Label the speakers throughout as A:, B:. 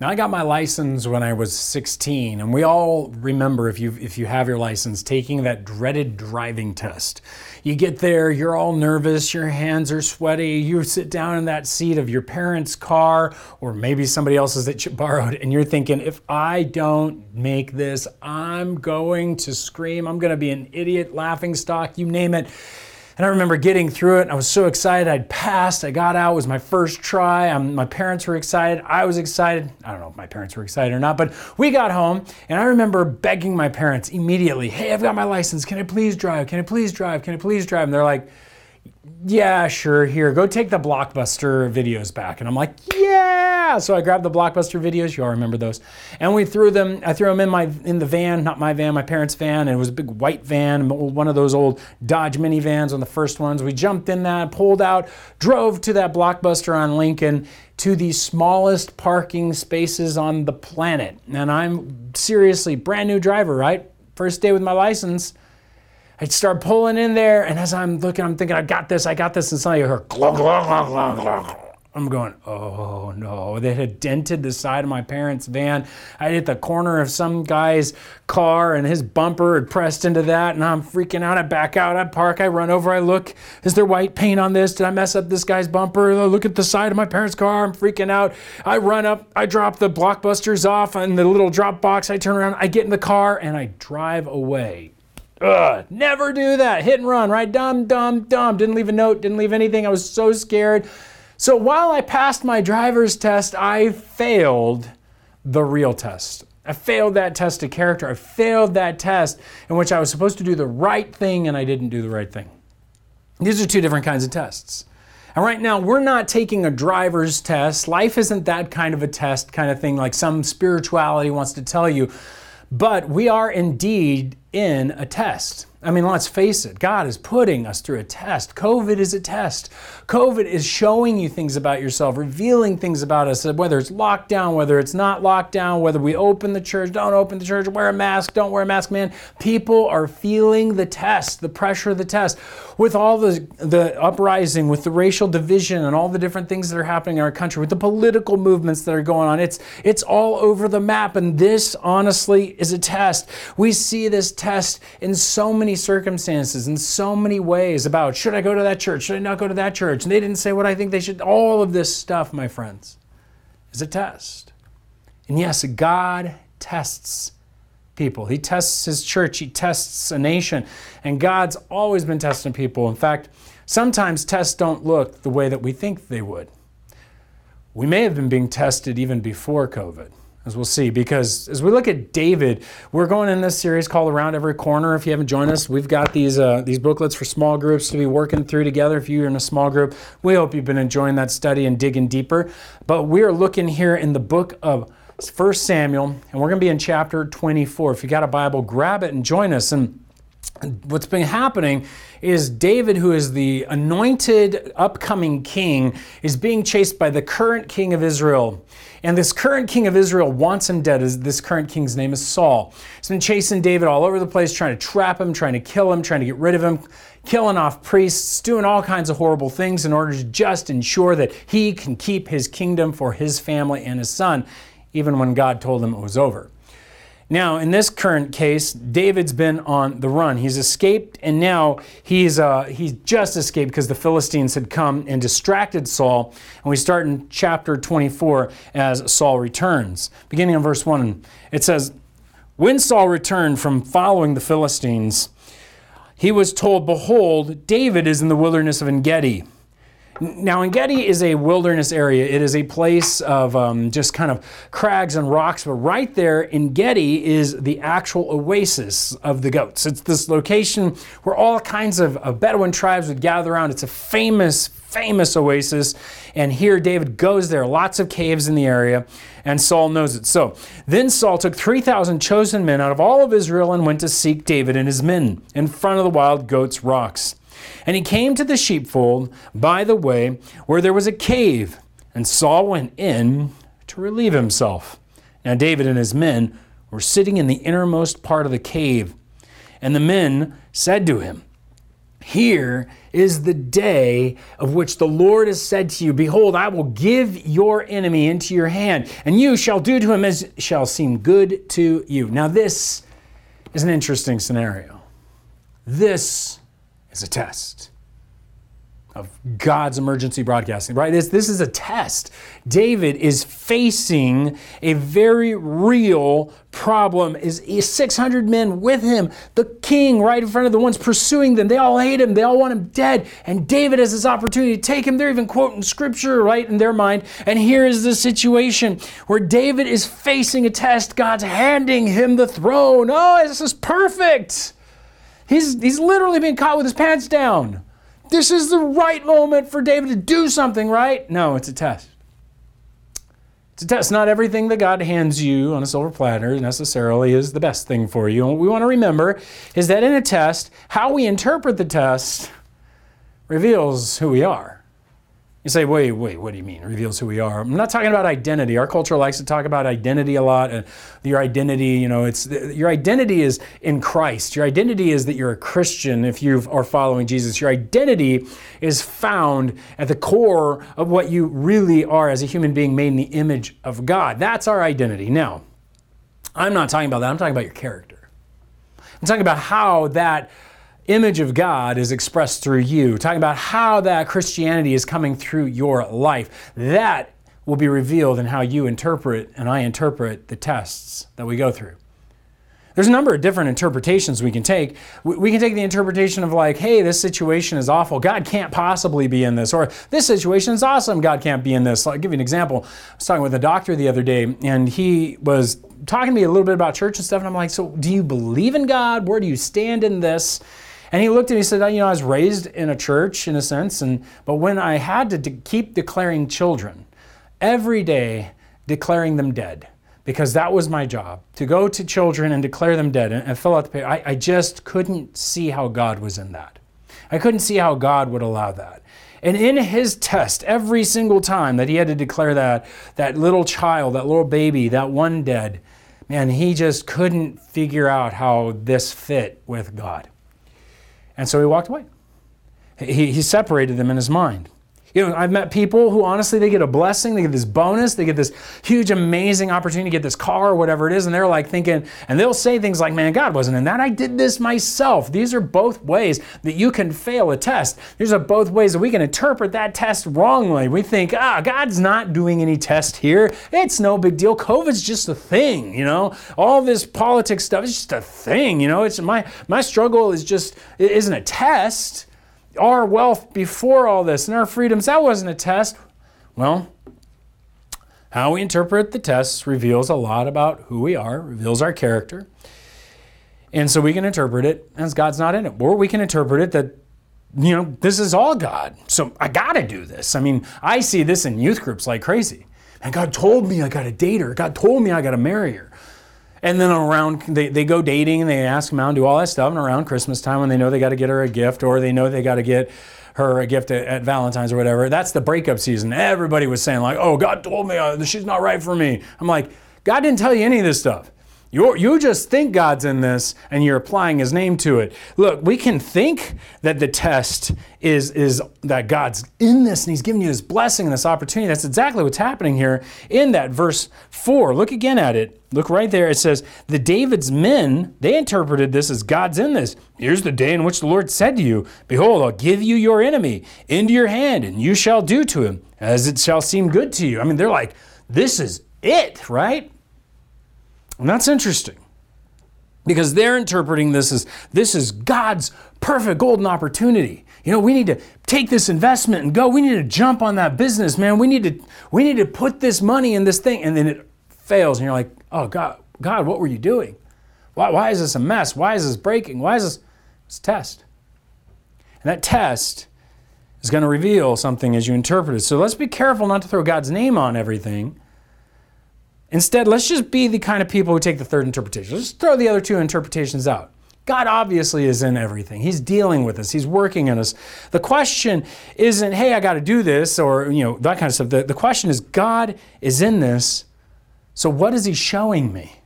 A: Now, I got my license when I was 16, and we all remember if you if you have your license taking that dreaded driving test. You get there, you're all nervous, your hands are sweaty, you sit down in that seat of your parents' car or maybe somebody else's that you borrowed, and you're thinking, if I don't make this, I'm going to scream, I'm going to be an idiot, laughing stock, you name it. And I remember getting through it, I was so excited. I'd passed, I got out, it was my first try. I'm, my parents were excited, I was excited. I don't know if my parents were excited or not, but we got home, and I remember begging my parents immediately, Hey, I've got my license. Can I please drive? Can I please drive? Can I please drive? And they're like, yeah, sure, here, go take the Blockbuster videos back. And I'm like, yeah. So I grabbed the Blockbuster videos, you all remember those. And we threw them, I threw them in my in the van, not my van, my parents' van, and it was a big white van, one of those old Dodge minivans, of the first ones. We jumped in that, pulled out, drove to that Blockbuster on Lincoln to the smallest parking spaces on the planet. And I'm seriously brand new driver, right? First day with my license. I start pulling in there, and as I'm looking, I'm thinking, I got this, I got this, and suddenly I hear glug, glug, glug, glug, glug. I'm going, oh no. They had dented the side of my parents' van. I hit the corner of some guy's car and his bumper had pressed into that, and I'm freaking out. I back out, I park, I run over, I look, is there white paint on this? Did I mess up this guy's bumper? I look at the side of my parents' car, I'm freaking out. I run up, I drop the blockbusters off in the little drop box, I turn around, I get in the car, and I drive away Ugh, never do that. Hit and run, right? Dumb, dumb, dumb. Didn't leave a note, didn't leave anything. I was so scared. So while I passed my driver's test, I failed the real test. I failed that test of character. I failed that test in which I was supposed to do the right thing and I didn't do the right thing. These are two different kinds of tests. And right now, we're not taking a driver's test. Life isn't that kind of a test, kind of thing, like some spirituality wants to tell you. But we are indeed in a test. I mean, let's face it, God is putting us through a test. COVID is a test. COVID is showing you things about yourself, revealing things about us, whether it's lockdown, whether it's not lockdown, whether we open the church, don't open the church, wear a mask, don't wear a mask, man. People are feeling the test, the pressure of the test. With all the, the uprising, with the racial division and all the different things that are happening in our country, with the political movements that are going on, it's, it's all over the map. And this, honestly, is a test. We see this test in so many circumstances, in so many ways about should I go to that church? Should I not go to that church? And they didn't say what I think they should. All of this stuff, my friends, is a test. And yes, God tests people. He tests his church, he tests a nation. And God's always been testing people. In fact, sometimes tests don't look the way that we think they would. We may have been being tested even before COVID as we'll see. Because as we look at David, we're going in this series called Around Every Corner. If you haven't joined us, we've got these uh, these booklets for small groups to be working through together. If you're in a small group, we hope you've been enjoying that study and digging deeper. But we are looking here in the book of 1 Samuel, and we're going to be in chapter 24. If you got a Bible, grab it and join us. And what's been happening is David, who is the anointed upcoming king, is being chased by the current king of Israel. And this current king of Israel wants him dead. This current king's name is Saul. He's been chasing David all over the place, trying to trap him, trying to kill him, trying to get rid of him, killing off priests, doing all kinds of horrible things in order to just ensure that he can keep his kingdom for his family and his son, even when God told him it was over. Now, in this current case, David's been on the run. He's escaped, and now he's uh, he's just escaped because the Philistines had come and distracted Saul. And we start in chapter 24 as Saul returns, beginning in verse one. It says, "When Saul returned from following the Philistines, he was told, Behold, David is in the wilderness of Engedi." Now, Engedi is a wilderness area. It is a place of um, just kind of crags and rocks, but right there, Engedi is the actual oasis of the goats. It's this location where all kinds of, of Bedouin tribes would gather around. It's a famous, famous oasis. And here David goes there, lots of caves in the area, and Saul knows it. So then Saul took 3,000 chosen men out of all of Israel and went to seek David and his men in front of the wild goats' rocks. And he came to the sheepfold by the way where there was a cave, and Saul went in to relieve himself. Now David and his men were sitting in the innermost part of the cave. And the men said to him, Here is the day of which the Lord has said to you, Behold, I will give your enemy into your hand, and you shall do to him as shall seem good to you. Now, this is an interesting scenario. This is a test of God's emergency broadcasting, right? This, this is a test. David is facing a very real problem. Is, is 600 men with him, the king right in front of the ones pursuing them. They all hate him. They all want him dead. And David has this opportunity to take him. They're even quoting scripture right in their mind. And here is the situation where David is facing a test. God's handing him the throne. Oh, this is perfect. He's, he's literally being caught with his pants down. This is the right moment for David to do something, right? No, it's a test. It's a test. Not everything that God hands you on a silver platter necessarily is the best thing for you. And what we want to remember is that in a test, how we interpret the test reveals who we are. You say, wait, wait, what do you mean? Reveals who we are. I'm not talking about identity. Our culture likes to talk about identity a lot. And your identity, you know, it's your identity is in Christ. Your identity is that you're a Christian if you are following Jesus. Your identity is found at the core of what you really are as a human being made in the image of God. That's our identity. Now, I'm not talking about that. I'm talking about your character. I'm talking about how that image of God is expressed through you, talking about how that Christianity is coming through your life. That will be revealed in how you interpret and I interpret the tests that we go through. There's a number of different interpretations we can take. We can take the interpretation of, like, hey, this situation is awful. God can't possibly be in this. Or this situation is awesome. God can't be in this. I'll give you an example. I was talking with a doctor the other day, and he was talking to me a little bit about church and stuff. And I'm like, so do you believe in God? Where do you stand in this? And he looked at me and said, You know, I was raised in a church in a sense, and but when I had to de- keep declaring children every day, declaring them dead, because that was my job to go to children and declare them dead and, and fill out the paper, I, I just couldn't see how God was in that. I couldn't see how God would allow that. And in his test, every single time that he had to declare that, that little child, that little baby, that one dead, man, he just couldn't figure out how this fit with God. And so he walked away. He, he separated them in his mind. You know, I've met people who honestly they get a blessing, they get this bonus, they get this huge, amazing opportunity to get this car or whatever it is, and they're like thinking, and they'll say things like, Man, God wasn't in that. I did this myself. These are both ways that you can fail a test. These are both ways that we can interpret that test wrongly. We think, ah, God's not doing any test here. It's no big deal. COVID's just a thing, you know. All this politics stuff is just a thing, you know. It's my my struggle is just it isn't a test our wealth before all this and our freedoms, that wasn't a test. Well, how we interpret the tests reveals a lot about who we are, reveals our character. And so we can interpret it as God's not in it. Or we can interpret it that, you know, this is all God. So I got to do this. I mean, I see this in youth groups like crazy. And God told me I got to date her. God told me I got to marry her. And then around, they, they go dating and they ask and do all that stuff. And around Christmas time, when they know they got to get her a gift or they know they got to get her a gift at, at, Valentine's or whatever, that's the breakup season. Everybody was saying, like, oh, God told me uh, she's not right for me. I'm like, God didn't tell you any of this stuff. You you just think God's in this and you're applying His name to it. Look, we can think that the test is, is that God's in this and He's giving you this blessing and this opportunity. That's exactly what's happening here in that verse 4. Look again at it. Look right there. It says, The David's men, they interpreted this as God's in this. Here's the day in which the Lord said to you, Behold, I'll give you your enemy into your hand, and you shall do to him as it shall seem good to you. I mean, they're like, This is it, right? And that's interesting because they're interpreting this as this is God's perfect golden opportunity. You know, we need to take this investment and go. We need to jump on that business, man. We need to we need to put this money in this thing and then it fails and you're like, oh, God, God, what were you doing? Why, why is this a mess? Why is this breaking? Why is this? It's a test. And that test is going to reveal something as you interpret it. So let's be careful not to throw God's name on everything. Instead, let's just be the kind of people who take the third interpretation. Let's throw the other two interpretations out. God obviously is in everything. He's dealing with us. He's working in us. The question isn't, hey, I got to do this or, you know, that kind of stuff. The, the question is, God is in this so, what is he showing me?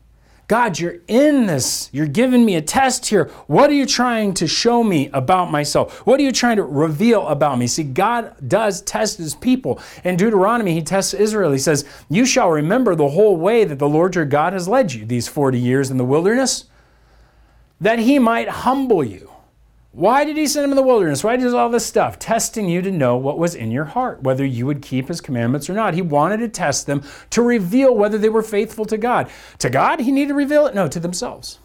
A: God, you're in this. You're giving me a test here. What are you trying to show me about myself? What are you trying to reveal about me? See, God does test his people. In Deuteronomy, he tests Israel. He says, You shall remember the whole way that the Lord your God has led you these 40 years in the wilderness, that he might humble you why did he send him in the wilderness? Why does all this stuff? Testing you to know what was in your heart, whether you would keep his commandments or not. He wanted to test them to reveal whether they were faithful to God. To God, he needed to reveal it? No, to themselves.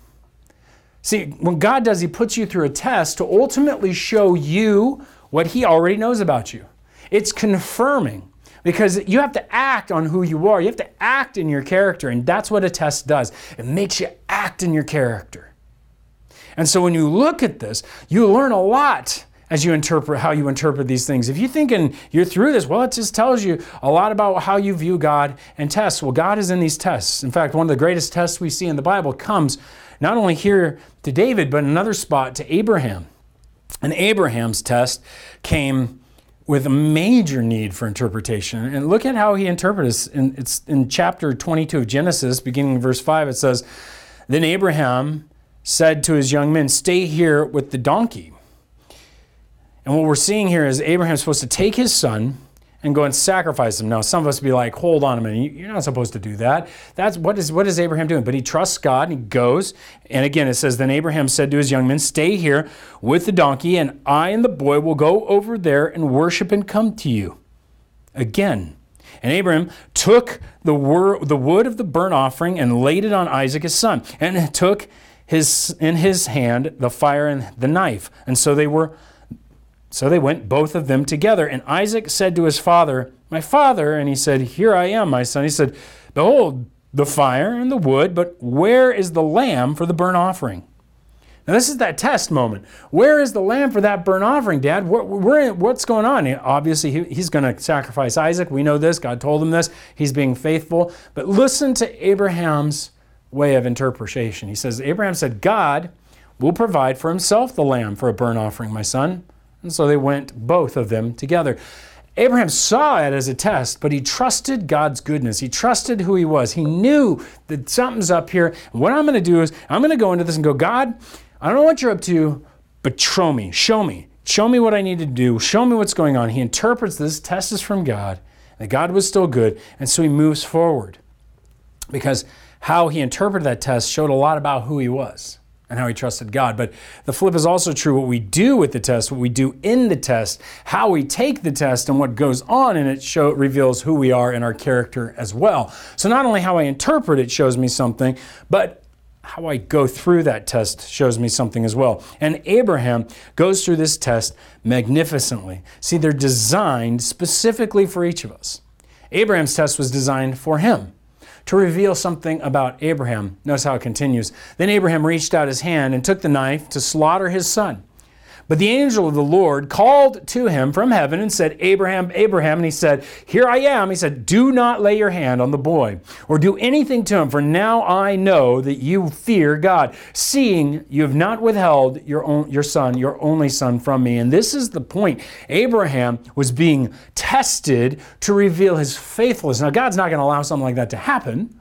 A: See, when God does, he puts you through a test to ultimately show you what he already knows about you. It's confirming because you have to act on who you are. You have to act in your character, and that's what a test does. It makes you act in your character. And so when you look at this, you learn a lot as you interpret how you interpret these things. If you're thinking you're through this, well, it just tells you a lot about how you view God and tests. Well, God is in these tests. In fact, one of the greatest tests we see in the Bible comes not only here to David, but another spot to Abraham. And Abraham's test came with a major need for interpretation. And look at how he interprets it. It's in chapter 22 of Genesis, beginning in verse 5, it says, Then Abraham said to his young men, Stay here with the donkey. And what we're seeing here is Abraham's supposed to take his son and go and sacrifice him. Now, some of us be like, hold on a minute, you're not supposed to do that. That's what is what is Abraham doing? But he trusts God and he goes. And again, it says, Then Abraham said to his young men, Stay here with the donkey, and I and the boy will go over there and worship and come to you. Again. And Abraham took the, wor- the wood of the burnt offering and laid it on Isaac his son, and took his, in his hand the fire and the knife. And so they were so they went both of them together. And Isaac said to his father, My father, and he said, Here I am, my son. He said, Behold, the fire and the wood, but where is the lamb for the burnt offering? Now, this is that test moment. Where is the lamb for that burnt offering, Dad? what's going on? Obviously, he, he's going to sacrifice Isaac. We know this. God told him this. He's being faithful. But listen to Abraham's way of interpretation. He says, Abraham said, God will provide for himself the lamb for a burnt offering, my son. And so they went, both of them, together. Abraham saw it as a test, but he trusted God's goodness. He trusted who he was. He knew that something's up here. what I'm going to do is, I'm going to go into this and go, God, I don't know what you're up to, but show me, show me. Show me what I need to do. Show me what's going on. He interprets this test is from God, that God was still good, and so he moves forward. Because how he interpreted that test showed a lot about who he was and how he trusted God. But the flip is also true. What we do with the test, what we do in the test, how we take the test, and what goes on in it show, reveals who we are and our character as well. So not only how I interpret it shows me something, but how I go through that test shows me something as well. And Abraham goes through this test magnificently. See, they're designed specifically for each of us. Abraham's test was designed for him to reveal something about Abraham. Notice how it continues. Then Abraham reached out his hand and took the knife to slaughter his son. But the angel of the Lord called to him from heaven and said, Abraham, Abraham. And he said, Here I am. He said, Do not lay your hand on the boy or do anything to him, for now I know that you fear God, seeing you have not withheld your, own, your son, your only son, from me. And this is the point. Abraham was being tested to reveal his faithfulness. Now, God's not going to allow something like that to happen.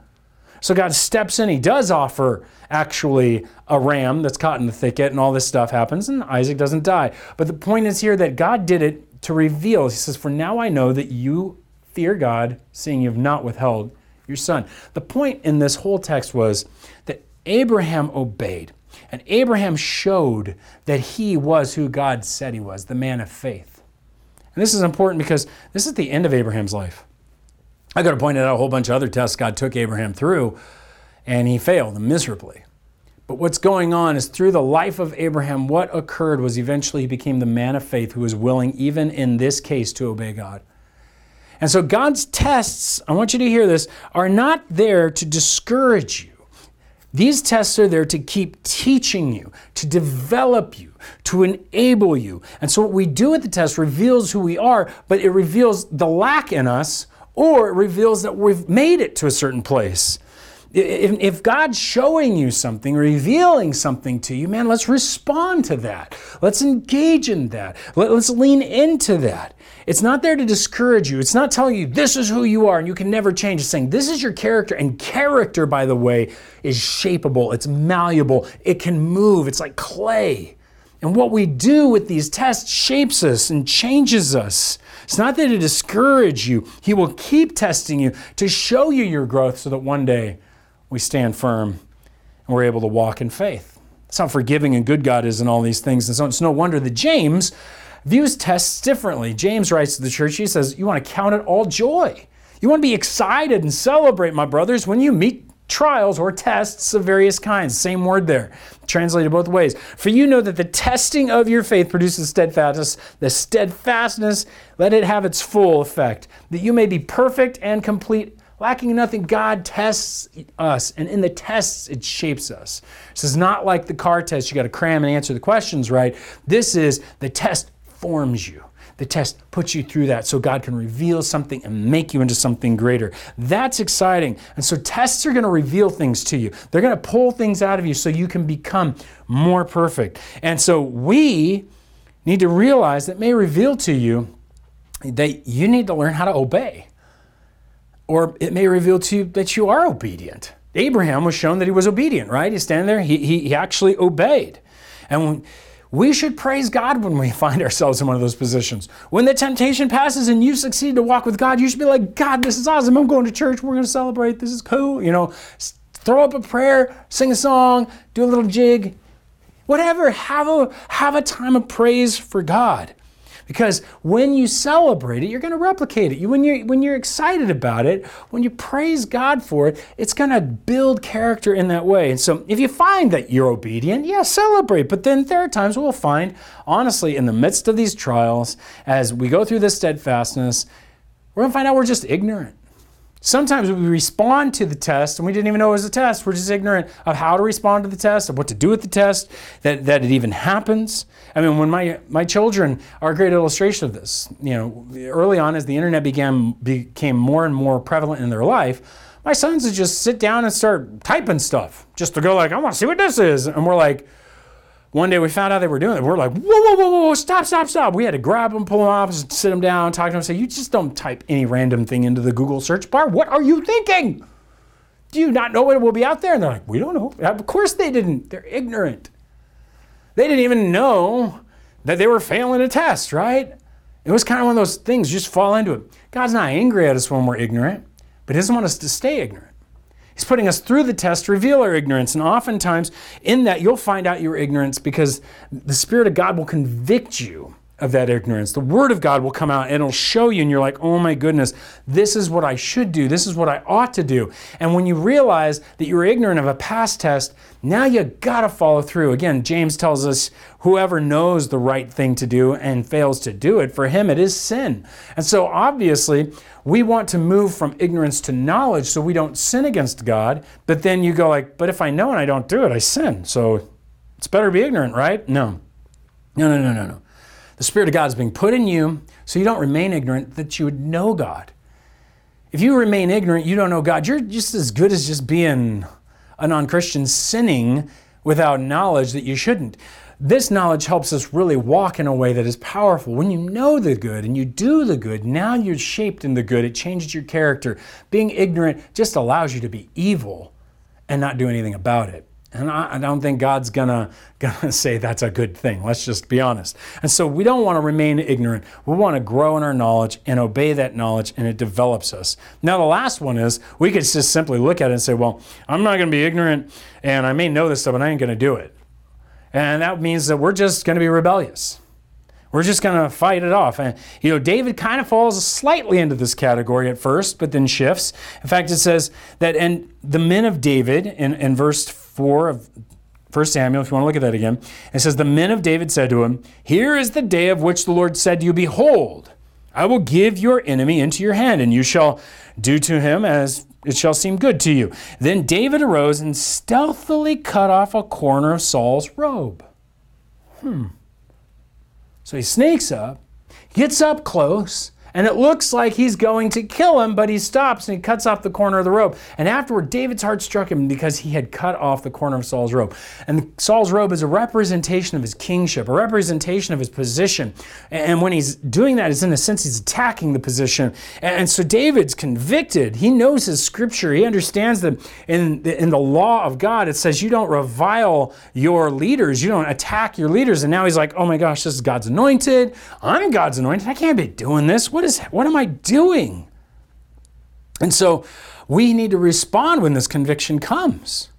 A: So God steps in. He does offer actually a ram that's caught in the thicket, and all this stuff happens, and Isaac doesn't die. But the point is here that God did it to reveal. He says, For now I know that you fear God, seeing you have not withheld your son. The point in this whole text was that Abraham obeyed. And Abraham showed that he was who God said he was, the man of faith. And this is important because this is the end of Abraham's life. I could have pointed out a whole bunch of other tests God took Abraham through, and he failed miserably. But what's going on is through the life of Abraham, what occurred was eventually he became the man of faith who was willing, even in this case, to obey God. And so God's tests, I want you to hear this, are not there to discourage you. These tests are there to keep teaching you, to develop you, to enable you. And so what we do at the test reveals who we are, but it reveals the lack in us or it reveals that we've made it to a certain place. If, God's showing you something, revealing something to you, man, let's respond to that. Let's engage in that. Let, let's lean into that. It's not there to discourage you. It's not telling you this is who you are and you can never change. It's saying this is your character. And character, by the way, is shapeable, it's malleable, it can move. It's like clay. And what we do with these tests shapes us and changes us. It's not there to discourage you. He will keep testing you to show you your growth so that one day we stand firm and we're able to walk in faith. That's how forgiving and good God is in all these things. And so it's no wonder that James views tests differently. James writes to the church, he says, You want to count it all joy. You want to be excited and celebrate, my brothers, when you meet trials or tests of various kinds. Same word there, translated both ways. For you know that the testing of your faith produces steadfastness. The steadfastness, let it have its full effect, that you may be perfect and complete. Lacking nothing, God tests us, and in the tests, it shapes us. This is not like the car test, you got to cram and answer the questions right. This is the test forms you. The test puts you through that so God can reveal something and make you into something greater. That's exciting. And so tests are going to reveal things to you. They're going to pull things out of you so you can become more perfect. And so we need to realize that may reveal to you that you need to learn how to obey. Or it may reveal to you that you are obedient. Abraham was shown that he was obedient, right? He's standing there, he, he, he actually obeyed. And when, we should praise God when we find ourselves in one of those positions. When the temptation passes and you succeed to walk with God, you should be like, God, this is awesome. I'm going to church. We're going to celebrate. This is cool. You know, throw up a prayer, sing a song, do a little jig, whatever. Have a, have a time of praise for God. Because when you celebrate it, you're going to replicate it. You, when, you're, when you're excited about it, when you praise God for it, it's going to build character in that way. And so if you find that you're obedient, yeah, celebrate. But then there are times we'll find, honestly, in the midst of these trials, as we go through this steadfastness, we're going to find out we're just ignorant. Sometimes we respond to the test and we didn't even know it was a test. We're just ignorant of how to respond to the test, of what to do with the test, that, that it even happens. I mean, when my, my children are a great illustration of this. You know, early on as the internet began, became more and more prevalent in their life, my sons would just sit down and start typing stuff just to go like, I want to see what this is. And we're like, one day we found out they were doing it. We're like, whoa, whoa, whoa, whoa, stop, stop, stop. We had to grab them, pull them off, sit them down, talk to them, say, you just don't type any random thing into the Google search bar. What are you thinking? Do you not know what will be out there? And they're like, we don't know. Of course they didn't. They're ignorant. They didn't even know that they were failing a test, right? It was kind of one of those things, just fall into it. God's not angry at us when we're ignorant, but He doesn't want us to stay ignorant. He's putting us through the test to reveal our ignorance. And oftentimes, in that, you'll find out your ignorance because the Spirit of God will convict you of that ignorance. The Word of God will come out and it'll show you, and you're like, oh my goodness, this is what I should do. This is what I ought to do. And when you realize that you're ignorant of a past test, now you gotta follow through. Again, James tells us whoever knows the right thing to do and fails to do it, for him it is sin. And so obviously, we want to move from ignorance to knowledge so we don't sin against God. But then you go like, but if I know and I don't do it, I sin. So it's better to be ignorant, right? No. No, no, no, no, no. The Spirit of God is being put in you so you don't remain ignorant, that you would know God. If you remain ignorant, you don't know God, you're just as good as just being a non Christian sinning without knowledge that you shouldn't. This knowledge helps us really walk in a way that is powerful. When you know the good and you do the good, now you're shaped in the good. It changes your character. Being ignorant just allows you to be evil and not do anything about it. And I, don't think God's gonna, gonna say that's a good thing. Let's just be honest. And so we don't want to remain ignorant. We want to grow in our knowledge and obey that knowledge, and it develops us. Now, the last one is we could just simply look at it and say, well, I'm not gonna be ignorant, and I may know this stuff, but I ain't gonna do it. And that means that we're just going to be rebellious. We're just going to fight it off. And, you know, David kind of falls slightly into this category at first, but then shifts. In fact, it says that, and the men of David, in, in verse 4 of 1 Samuel, if you want to look at that again, it says, The men of David said to him, Here is the day of which the Lord said to you, Behold, I will give your enemy into your hand, and you shall do to him as it shall seem good to you. Then David arose and stealthily cut off a corner of Saul's robe. Hmm. So he sneaks up, gets up close, And it looks like he's going to kill him, but he stops and he cuts off the corner of the robe. And afterward, David's heart struck him because he had cut off the corner of Saul's robe. And Saul's robe is a representation of his kingship, a representation of his position. And when he's doing that, it's in a sense he's attacking the position. And so David's convicted. He knows his scripture. He understands that in the, in the law of God, it says you don't revile your leaders, you don't attack your leaders. And now he's like, oh my gosh, this is God's anointed. I'm God's anointed. I can't be doing this. What is what am I doing? And so we need to respond when this conviction comes.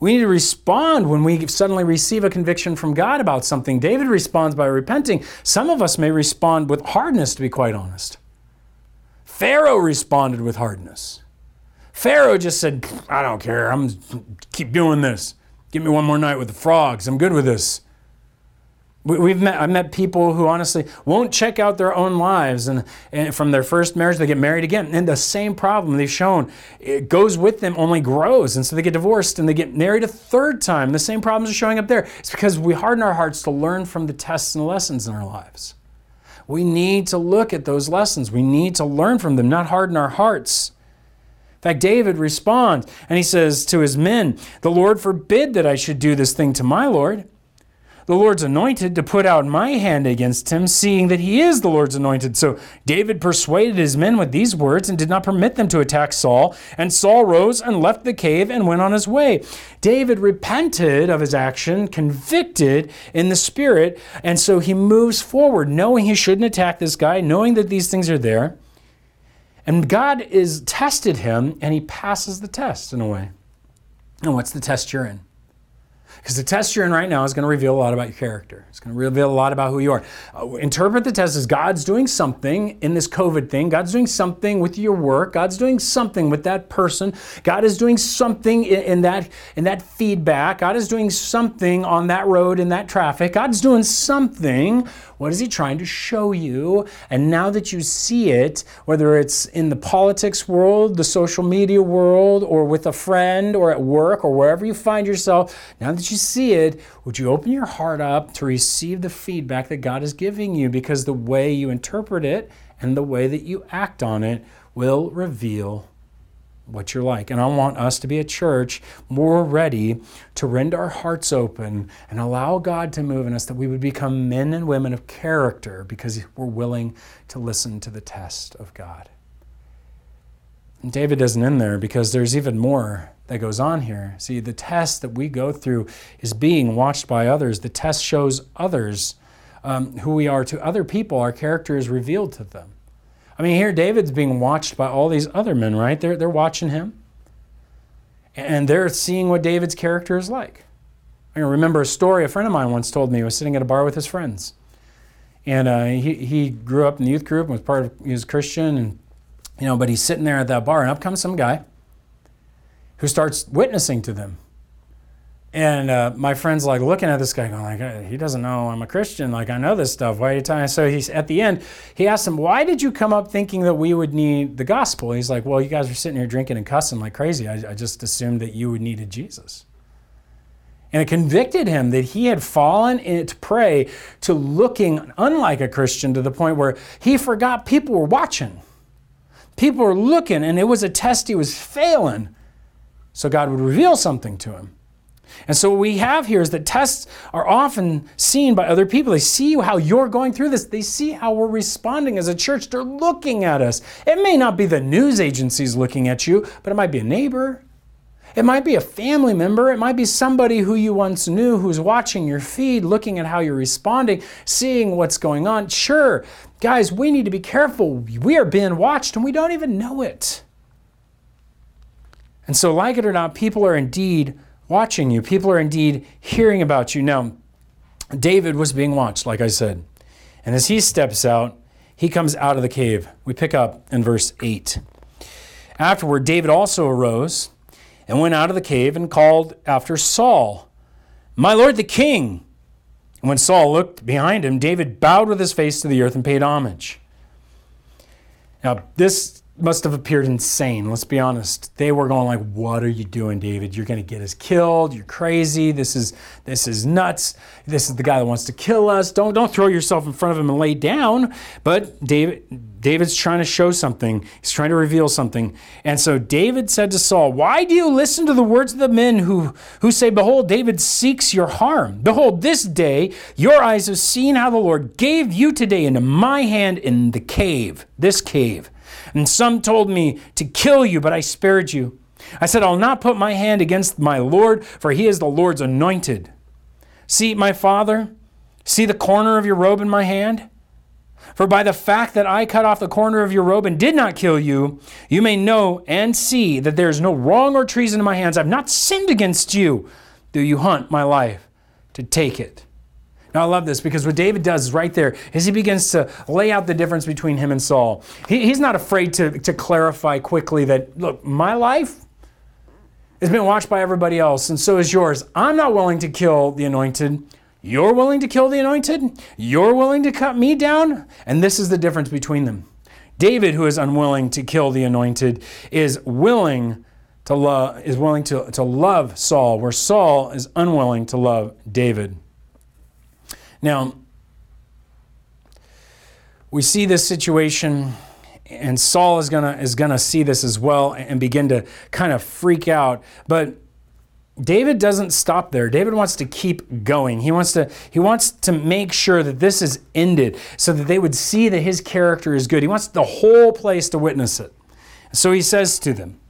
A: We need to respond when we suddenly receive a conviction from God about something. David responds by repenting. Some of us may respond with hardness, to be quite honest. Pharaoh responded with hardness. Pharaoh just said, I don't care. I'm keep doing this. Give me one more night with the frogs. I'm good with this. We've met, I've met people who honestly won't check out their own lives, and, and, from their first marriage, they get married again. And the same problem they've shown, it goes with them, only grows. And so they get divorced and they get married a third time. The same problems are showing up there. It's because we harden our hearts to learn from the tests and lessons in our lives. We need to look at those lessons. We need to learn from them, not harden our hearts. In fact, David responds and he says to his men, The Lord forbid that I should do this thing to my Lord the Lord's anointed to put out my hand against him, seeing that he is the Lord's anointed. So David persuaded his men with these words and did not permit them to attack Saul. And Saul rose and left the cave and went on his way. David repented of his action, convicted in the spirit, and so he moves forward, knowing he shouldn't attack this guy, knowing that these things are there. And God is tested him, and he passes the test in a way. And what's the test you're in? Because the test you're in right now is going to reveal a lot about your character. It's going to reveal a lot about who you are. Uh, interpret the test as God's doing something in this COVID thing. God's doing something with your work. God's doing something with that person. God is doing something in, in that in that feedback. God is doing something on that road in that traffic. God's doing something what is he trying to show you? And now that you see it, whether it's in the politics world, the social media world, or with a friend, or at work, or wherever you find yourself, now that you see it, would you open your heart up to receive the feedback that God is giving you? Because the way you interpret it and the way that you act on it will reveal what you're like. And I want us to be a church more ready to rend our hearts open and allow God to move in us, that we would become men and women of character because we're willing to listen to the test of God. And David doesn't end there because there's even more that goes on here. See, the test that we go through is being watched by others. The test shows others um, who we are to other people, our character is revealed to them. I mean, here David's being watched by all these other men, right? They're, they're watching him. And they're seeing what David's character is like. I remember a story a friend of mine once told me. He was sitting at a bar with his friends. And uh, he, he grew up in the youth group and was part of, he was Christian. And, you know, but he's sitting there at that bar, and up comes some guy who starts witnessing to them. And uh, my friend's like looking at this guy, going like, "He doesn't know I'm a Christian. Like I know this stuff. Why are you telling?" So he's at the end. He asked him, "Why did you come up thinking that we would need the gospel?" He's like, "Well, you guys are sitting here drinking and cussing like crazy. I, I just assumed that you would needed Jesus." And it convicted him that he had fallen into prey to looking unlike a Christian to the point where he forgot people were watching. People were looking, and it was a test he was failing. So God would reveal something to him. And so what we have here is that tests are often seen by other people. They see how you're going through this. They see how we're responding as a church. They're looking at us. It may not be the news agencies looking at you, but it might be a neighbor. It might be a family member. It might be somebody who you once knew who's watching your feed, looking at how you're responding, seeing what's going on. Sure, guys, we need to be careful. We are being watched and we don't even know it. And so, like it or not, people are indeed watching you. People are indeed hearing about you. Now, David was being watched, like I said. And as he steps out, he comes out of the cave. We pick up in verse 8. Afterward, David also arose and went out of the cave and called after Saul, My lord the king. And when Saul looked behind him, David bowed with his face to the earth and paid homage. Now, this must have appeared insane. Let's be honest. They were going like, "What are you doing, David? You're going to get us killed. You're crazy. This is this is nuts. This is the guy that wants to kill us. Don't don't throw yourself in front of him and lay down." But David David's trying to show something. He's trying to reveal something. And so David said to Saul, "Why do you listen to the words of the men who who say, behold, David seeks your harm? Behold, this day your eyes have seen how the Lord gave you today into my hand in the cave, this cave." And some told me to kill you, but I spared you. I said, I'll not put my hand against my Lord, for he is the Lord's anointed. See, my father, see the corner of your robe in my hand? For by the fact that I cut off the corner of your robe and did not kill you, you may know and see that there is no wrong or treason in my hands. I've not sinned against you, though you hunt my life to take it. Now, I love this because what David does right there is he begins to lay out the difference between him and Saul. He, he's not afraid to, to clarify quickly that, look, my life has been watched by everybody else, and so is yours. I'm not willing to kill the anointed. You're willing to kill the anointed. You're willing to cut me down. And this is the difference between them. David, who is unwilling to kill the anointed, is willing to love is willing to, to love Saul, where Saul is unwilling to love David. Now, we see this situation, and Saul is gonna is gonna see this as well and begin to kind of freak out. But David doesn't stop there. David wants to keep going. He wants to he wants to make sure that this is ended so that they would see that his character is good. He wants the whole place to witness it. So he says to them,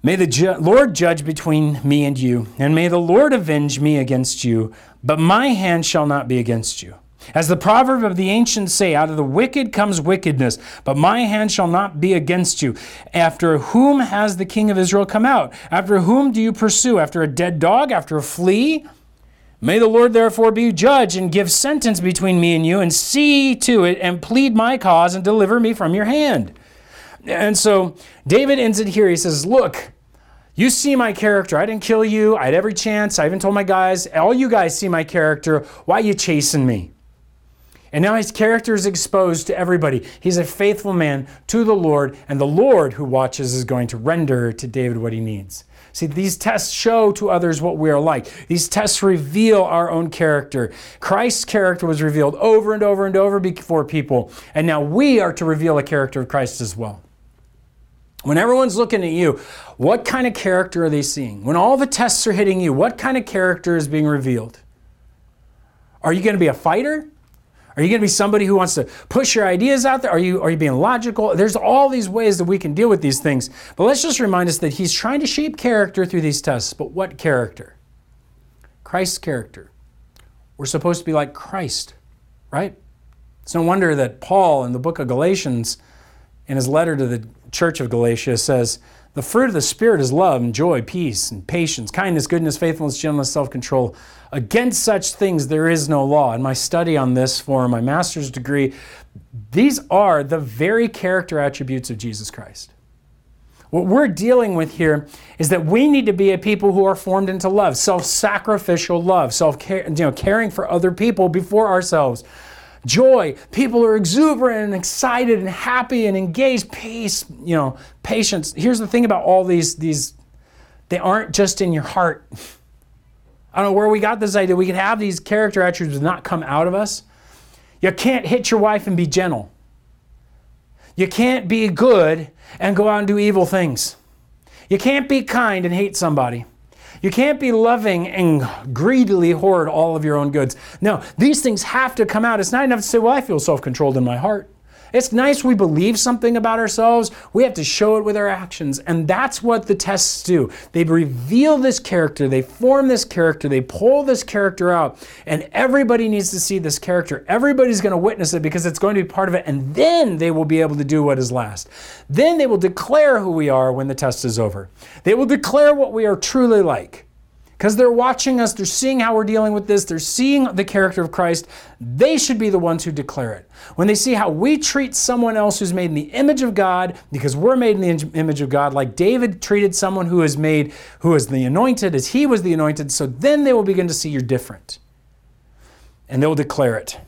A: May the ju- Lord judge between me and you, and may the Lord avenge me against you, but my hand shall not be against you. As the proverb of the ancients say, out of the wicked comes wickedness, but my hand shall not be against you. After whom has the king of Israel come out? After whom do you pursue? After a dead dog? After a flea? May the Lord therefore be judge and give sentence between me and you, and see to it and plead my cause and deliver me from your hand. And so David ends it here. He says, Look, you see my character. I didn't kill you. I had every chance. I even told my guys, all you guys see my character. Why are you chasing me? And now his character is exposed to everybody. He's a faithful man to the Lord, and the Lord who watches is going to render to David what he needs. See, these tests show to others what we are like. These tests reveal our own character. Christ's character was revealed over and over and over before people, and now we are to reveal the character of Christ as well. When everyone's looking at you, what kind of character are they seeing? When all the tests are hitting you, what kind of character is being revealed? Are you going to be a fighter? Are you going to be somebody who wants to push your ideas out there? Are you, are you being logical? There's all these ways that we can deal with these things. But let's just remind us that he's trying to shape character through these tests. But what character? Christ's character. We're supposed to be like Christ, right? It's no wonder that Paul in the book of Galatians, in his letter to the church of Galatia says, The fruit of the Spirit is love and joy, peace and patience, kindness, goodness, faithfulness, gentleness, self control. Against such things there is no law. In my study on this for my master's degree, these are the very character attributes of Jesus Christ. What we're dealing with here is that we need to be a people who are formed into love, self-sacrificial love, self-care, you know, caring for other people before ourselves joy. People are exuberant and excited and happy and engaged. Peace, you know, patience. Here's the thing about all these, these, they aren't just in your heart. I don't know where we got this idea. We can have these character attributes not come out of us. You can't hit your wife and be gentle. You can't be good and go out and do evil things. You can't be kind and hate somebody. You can't be loving and greedily hoard all of your own goods. No, these things have to come out. It's not enough to say, well, I feel self controlled in my heart. It's nice we believe something about ourselves. We have to show it with our actions. And that's what the tests do. They reveal this character, they form this character, they pull this character out. And everybody needs to see this character. Everybody's going to witness it because it's going to be part of it. And then they will be able to do what is last. Then they will declare who we are when the test is over. They will declare what we are truly like because they're watching us, they're seeing how we're dealing with this, they're seeing the character of Christ. They should be the ones who declare it. When they see how we treat someone else who's made in the image of God, because we're made in the image of God, like David treated someone who is made, who is the anointed as he was the anointed, so then they will begin to see you're different. And they will declare it.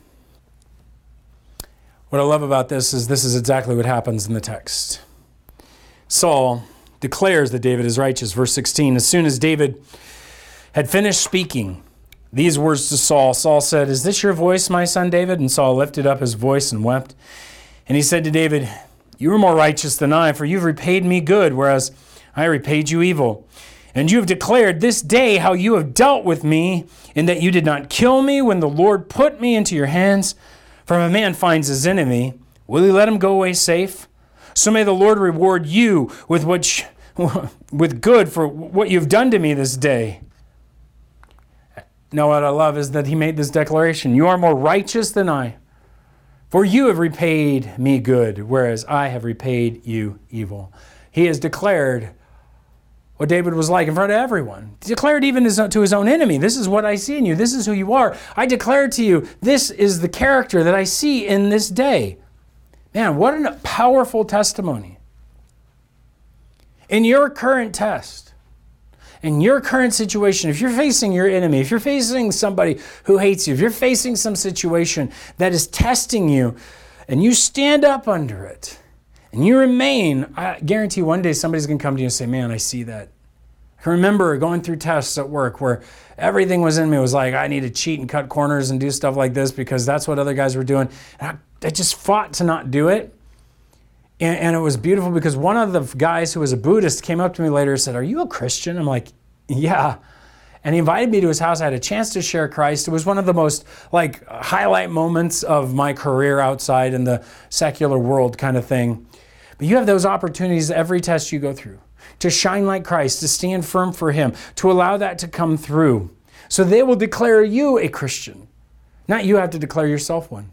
A: What I love about this is this is exactly what happens in the text. Saul declares that David is righteous. Verse 16 As soon as David had finished speaking these words to Saul, Saul said, Is this your voice, my son David? And Saul lifted up his voice and wept. And he said to David, You are more righteous than I, for you've repaid me good, whereas I repaid you evil. And you have declared this day how you have dealt with me, in that you did not kill me when the Lord put me into your hands. For if a man finds his enemy, will he let him go away safe? So may the Lord reward you with what with good for what you've done to me this day. Now, what I love is that he made this declaration You are more righteous than I, for you have repaid me good, whereas I have repaid you evil. He has declared what David was like in front of everyone. He declared even to his own enemy, This is what I see in you. This is who you are. I declare to you, this is the character that I see in this day. Man, what a powerful testimony. In your current test, in your current situation, if you're facing your enemy, if you're facing somebody who hates you, if you're facing some situation that is testing you, and you stand up under it, and you remain, I guarantee one day somebody's going to come to you and say, Man, I see that. I remember going through tests at work where everything was in me was like, I need to cheat and cut corners and do stuff like this because that's what other guys were doing. And I, I just fought to not do it. And, and, it was beautiful because one of the guys who was a Buddhist came up to me later and said, Are you a Christian? I'm like, Yeah. And he invited me to his house. I had a chance to share Christ. It was one of the most like highlight moments of my career outside in the secular world kind of thing. But you have those opportunities every test you go through to shine like Christ, to stand firm for Him, to allow that to come through. So they will declare you a Christian. Not you have to declare yourself one.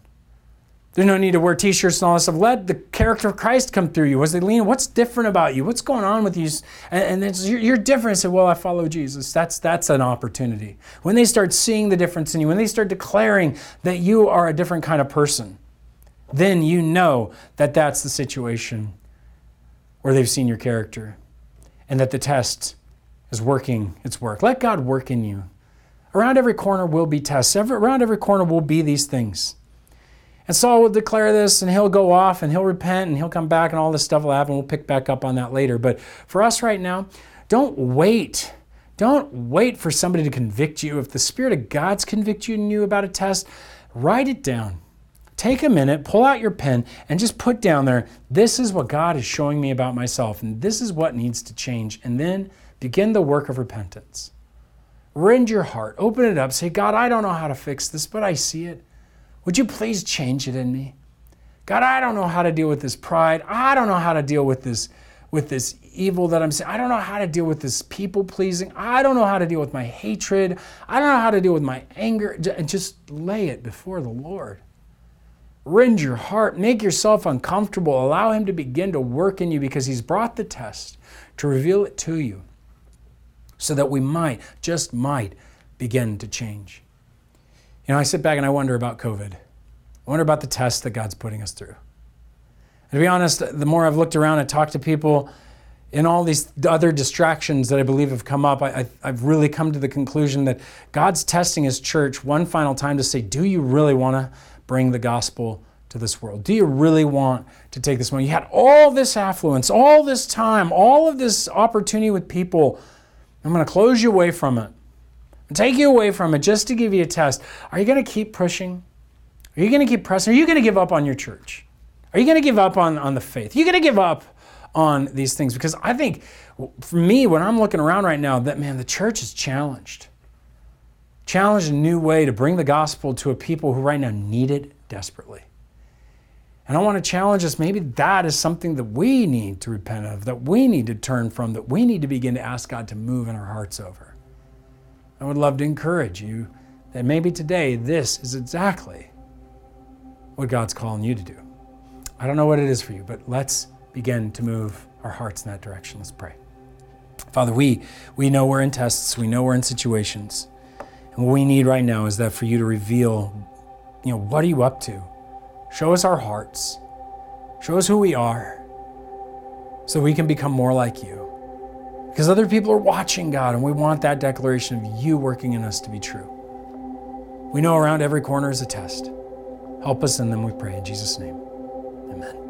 A: There's no need to wear t-shirts and all this stuff. Let the character of Christ come through you. Was they lean? What's different about you? What's going on with you? And, and you're, you're different. Say, well, I follow Jesus. That's that's an opportunity. When they start seeing the difference in you, when they start declaring that you are a different kind of person, then you know that that's the situation where they've seen your character and that the test is working its work. Let God work in you. Around every corner will be tests. Every, around every corner will be these things. And Saul will declare this and he'll go off and he'll repent and he'll come back and all this stuff will happen. We'll pick back up on that later. But for us right now, don't wait. Don't wait for somebody to convict you. If the Spirit of God's convicting you about a test, write it down. Take a minute, pull out your pen, and just put down there, this is what God is showing me about myself, and this is what needs to change. And then begin the work of repentance. Rend your heart, open it up, say, God, I don't know how to fix this, but I see it. Would you please change it in me? God, I don't know how to deal with this pride. I don't know how to deal with this with this evil that I'm saying. I don't know how to deal with this people pleasing. I don't know how to deal with my hatred. I don't know how to deal with my anger. And just lay it before the Lord rend your heart, make yourself uncomfortable, allow Him to begin to work in you because He's brought the test to reveal it to you so that we might, just might, begin to change. You know, I sit back and I wonder about COVID. I wonder about the test that God's putting us through. And to be honest, the more I've looked around and talked to people, in all these other distractions that I believe have come up, I, have really come to the conclusion that God's testing His church one final time to say, Do you really want to bring the gospel to this world? Do you really want to take this money? You had all this affluence, all this time, all of this opportunity with people. I'm going to close you away from it take you away from it just to give you a test. Are you going to keep pushing? Are you going to keep pressing? Are you going to give up on your church? Are you going to give up on, on the faith? Are you going to give up on these things? Because I think for me, when I'm looking around right now, that man, the church is challenged Challenged a new way to bring the gospel to a people who right now need it desperately. And I want to challenge us maybe that is something that we need to repent of, that we need to turn from, that we need to begin to ask God to move in our hearts over. I would love to encourage you that maybe today this is exactly what God's calling you to do. I don't know what it is for you, but let's begin to move our hearts in that direction. Let's pray. Father, we, we know we're in tests, we know we're in situations. And what we need right now is that for you to reveal, you know, what are you up to? Show us our hearts. Show us who we are so we can become more like you. Because other people are watching God, and we want that declaration of you working in us to be true. We know around every corner is a test. Help us in them, we pray in Jesus' name. Amen.